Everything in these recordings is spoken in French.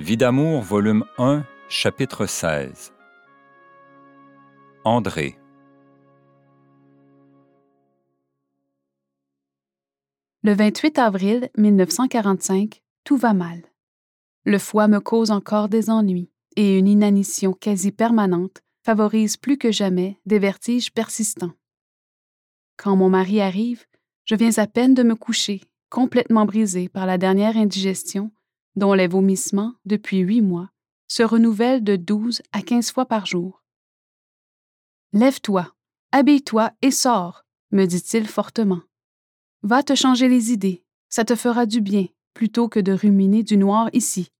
Vie d'amour, volume 1, chapitre 16. André. Le 28 avril 1945, tout va mal. Le foie me cause encore des ennuis et une inanition quasi permanente favorise plus que jamais des vertiges persistants. Quand mon mari arrive, je viens à peine de me coucher, complètement brisé par la dernière indigestion, dont les vomissements, depuis huit mois, se renouvellent de douze à quinze fois par jour. Lève-toi, habille-toi et sors, me dit-il fortement. Va te changer les idées, ça te fera du bien, plutôt que de ruminer du noir ici.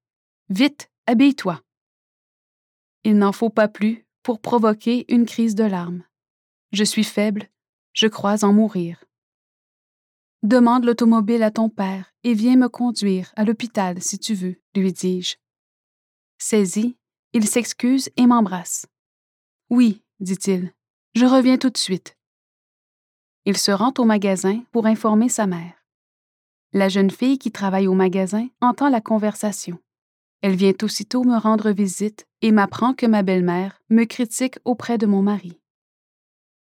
Vite, habille-toi. Il n'en faut pas plus pour provoquer une crise de larmes. Je suis faible, je crois en mourir. Demande l'automobile à ton père et viens me conduire à l'hôpital si tu veux, lui dis-je. Saisi, il s'excuse et m'embrasse. Oui, dit-il, je reviens tout de suite. Il se rend au magasin pour informer sa mère. La jeune fille qui travaille au magasin entend la conversation. Elle vient aussitôt me rendre visite et m'apprend que ma belle-mère me critique auprès de mon mari.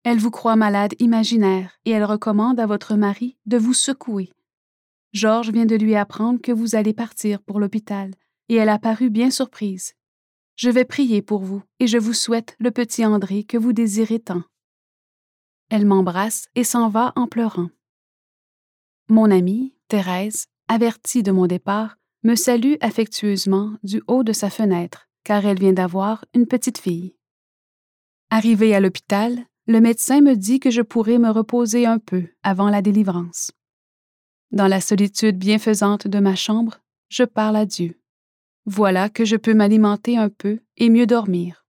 Elle vous croit malade imaginaire et elle recommande à votre mari de vous secouer. Georges vient de lui apprendre que vous allez partir pour l'hôpital et elle a paru bien surprise. Je vais prier pour vous et je vous souhaite le petit André que vous désirez tant. Elle m'embrasse et s'en va en pleurant. Mon amie, Thérèse, avertie de mon départ, me salue affectueusement du haut de sa fenêtre, car elle vient d'avoir une petite fille. Arrivée à l'hôpital, le médecin me dit que je pourrai me reposer un peu avant la délivrance. Dans la solitude bienfaisante de ma chambre, je parle à Dieu. Voilà que je peux m'alimenter un peu et mieux dormir.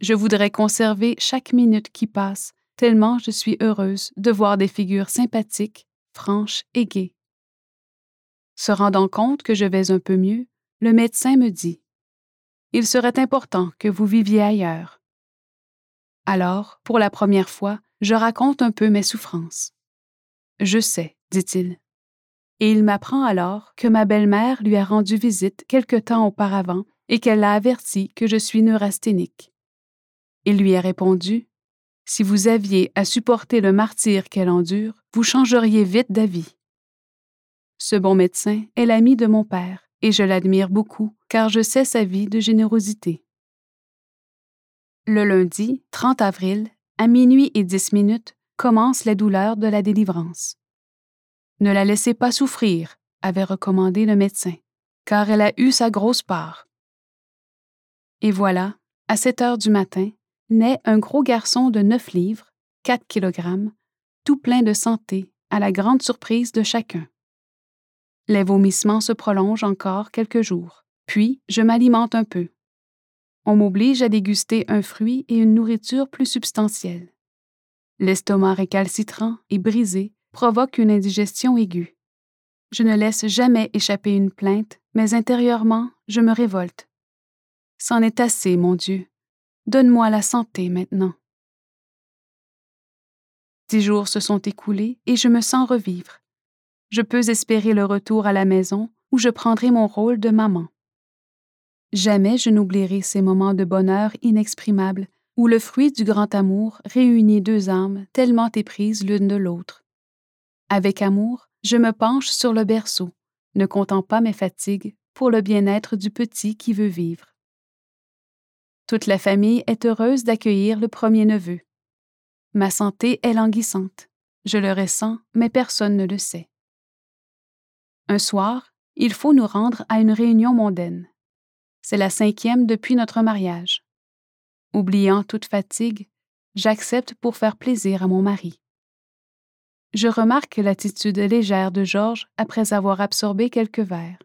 Je voudrais conserver chaque minute qui passe, tellement je suis heureuse de voir des figures sympathiques, franches et gaies. Se rendant compte que je vais un peu mieux, le médecin me dit Il serait important que vous viviez ailleurs. Alors, pour la première fois, je raconte un peu mes souffrances. Je sais, dit-il. Et il m'apprend alors que ma belle-mère lui a rendu visite quelque temps auparavant et qu'elle l'a averti que je suis neurasthénique. Il lui a répondu Si vous aviez à supporter le martyre qu'elle endure, vous changeriez vite d'avis. Ce bon médecin est l'ami de mon père, et je l'admire beaucoup, car je sais sa vie de générosité. Le lundi, 30 avril, à minuit et dix minutes, commencent les douleurs de la délivrance. Ne la laissez pas souffrir, avait recommandé le médecin, car elle a eu sa grosse part. Et voilà, à 7 heures du matin, naît un gros garçon de 9 livres, 4 kilogrammes, tout plein de santé, à la grande surprise de chacun. Les vomissements se prolongent encore quelques jours, puis je m'alimente un peu on m'oblige à déguster un fruit et une nourriture plus substantielle. L'estomac récalcitrant et brisé provoque une indigestion aiguë. Je ne laisse jamais échapper une plainte, mais intérieurement, je me révolte. C'en est assez, mon Dieu. Donne-moi la santé maintenant. Dix jours se sont écoulés et je me sens revivre. Je peux espérer le retour à la maison où je prendrai mon rôle de maman. Jamais je n'oublierai ces moments de bonheur inexprimable où le fruit du grand amour réunit deux âmes tellement éprises l'une de l'autre. Avec amour, je me penche sur le berceau, ne comptant pas mes fatigues pour le bien-être du petit qui veut vivre. Toute la famille est heureuse d'accueillir le premier neveu. Ma santé est languissante. Je le ressens, mais personne ne le sait. Un soir, il faut nous rendre à une réunion mondaine. C'est la cinquième depuis notre mariage. Oubliant toute fatigue, j'accepte pour faire plaisir à mon mari. Je remarque l'attitude légère de Georges après avoir absorbé quelques verres.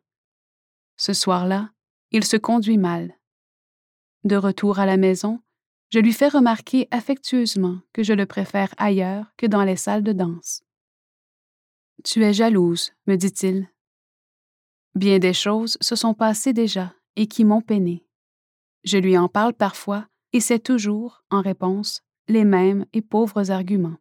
Ce soir-là, il se conduit mal. De retour à la maison, je lui fais remarquer affectueusement que je le préfère ailleurs que dans les salles de danse. Tu es jalouse, me dit-il. Bien des choses se sont passées déjà et qui m'ont peiné. Je lui en parle parfois et c'est toujours, en réponse, les mêmes et pauvres arguments.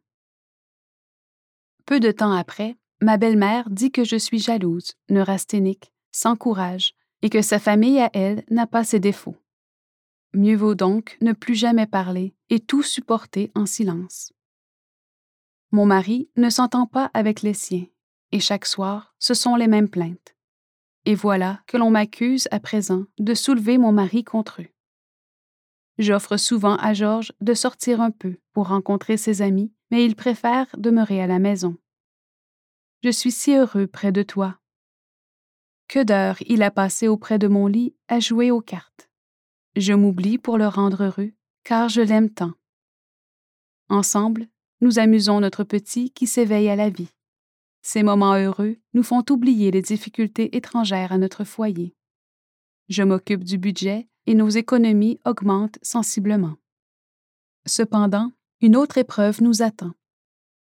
Peu de temps après, ma belle-mère dit que je suis jalouse, neurasthénique, sans courage, et que sa famille à elle n'a pas ses défauts. Mieux vaut donc ne plus jamais parler et tout supporter en silence. Mon mari ne s'entend pas avec les siens, et chaque soir, ce sont les mêmes plaintes. Et voilà que l'on m'accuse à présent de soulever mon mari contre eux. J'offre souvent à Georges de sortir un peu pour rencontrer ses amis, mais il préfère demeurer à la maison. Je suis si heureux près de toi. Que d'heures il a passé auprès de mon lit à jouer aux cartes. Je m'oublie pour le rendre heureux, car je l'aime tant. Ensemble, nous amusons notre petit qui s'éveille à la vie. Ces moments heureux nous font oublier les difficultés étrangères à notre foyer. Je m'occupe du budget et nos économies augmentent sensiblement. Cependant, une autre épreuve nous attend.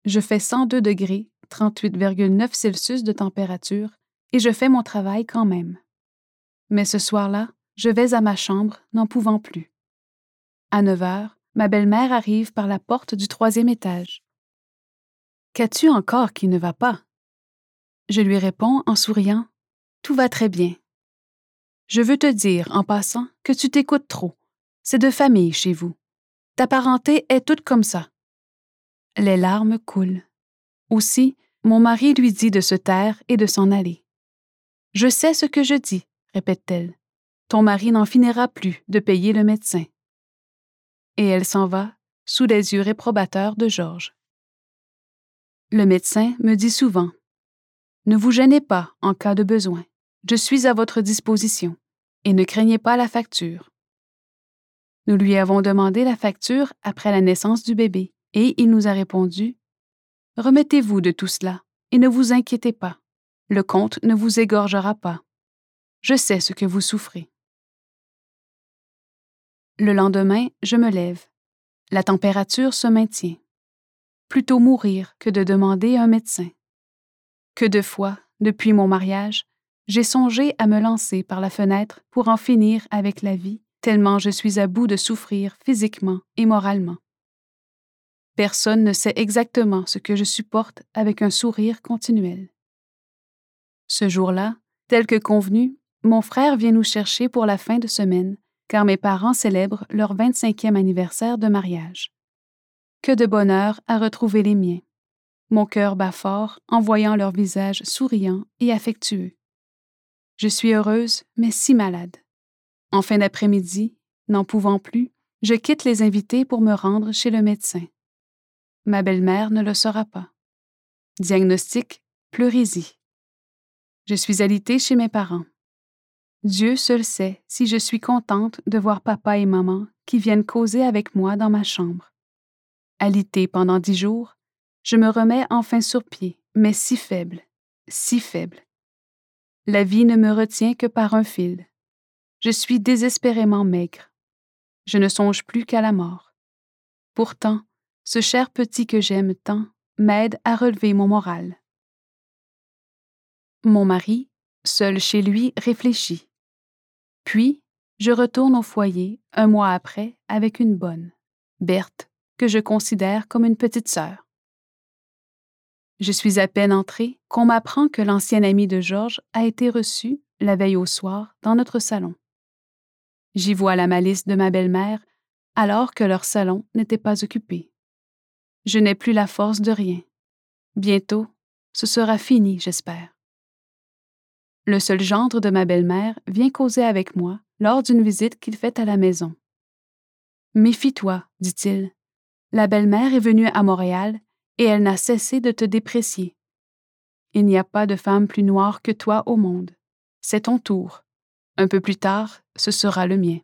Je fais 102 degrés, 38,9 Celsius de température, et je fais mon travail quand même. Mais ce soir-là, je vais à ma chambre, n'en pouvant plus. À 9 heures, ma belle-mère arrive par la porte du troisième étage. Qu'as-tu encore qui ne va pas? Je lui réponds en souriant. Tout va très bien. Je veux te dire, en passant, que tu t'écoutes trop. C'est de famille chez vous. Ta parenté est toute comme ça. Les larmes coulent. Aussi, mon mari lui dit de se taire et de s'en aller. Je sais ce que je dis, répète-t-elle. Ton mari n'en finira plus de payer le médecin. Et elle s'en va, sous les yeux réprobateurs de Georges. Le médecin me dit souvent Ne vous gênez pas en cas de besoin. Je suis à votre disposition, et ne craignez pas la facture. Nous lui avons demandé la facture après la naissance du bébé, et il nous a répondu Remettez-vous de tout cela, et ne vous inquiétez pas. Le compte ne vous égorgera pas. Je sais ce que vous souffrez. Le lendemain, je me lève. La température se maintient. Plutôt mourir que de demander un médecin. Que de fois, depuis mon mariage, j'ai songé à me lancer par la fenêtre pour en finir avec la vie, tellement je suis à bout de souffrir physiquement et moralement. Personne ne sait exactement ce que je supporte avec un sourire continuel. Ce jour-là, tel que convenu, mon frère vient nous chercher pour la fin de semaine, car mes parents célèbrent leur 25e anniversaire de mariage. Que de bonheur à retrouver les miens. Mon cœur bat fort en voyant leur visage souriant et affectueux. Je suis heureuse, mais si malade. En fin d'après-midi, n'en pouvant plus, je quitte les invités pour me rendre chez le médecin. Ma belle-mère ne le saura pas. Diagnostic pleurésie. Je suis alitée chez mes parents. Dieu seul sait si je suis contente de voir papa et maman qui viennent causer avec moi dans ma chambre. Alitée pendant dix jours, je me remets enfin sur pied, mais si faible, si faible. La vie ne me retient que par un fil. Je suis désespérément maigre. Je ne songe plus qu'à la mort. Pourtant, ce cher petit que j'aime tant m'aide à relever mon moral. Mon mari, seul chez lui, réfléchit. Puis, je retourne au foyer, un mois après, avec une bonne, Berthe, que je considère comme une petite sœur. Je suis à peine entrée qu'on m'apprend que l'ancien ami de Georges a été reçu, la veille au soir, dans notre salon. J'y vois la malice de ma belle-mère, alors que leur salon n'était pas occupé. Je n'ai plus la force de rien. Bientôt, ce sera fini, j'espère. Le seul gendre de ma belle-mère vient causer avec moi lors d'une visite qu'il fait à la maison. Méfie-toi, dit-il. La belle-mère est venue à Montréal et elle n'a cessé de te déprécier. Il n'y a pas de femme plus noire que toi au monde. C'est ton tour. Un peu plus tard, ce sera le mien.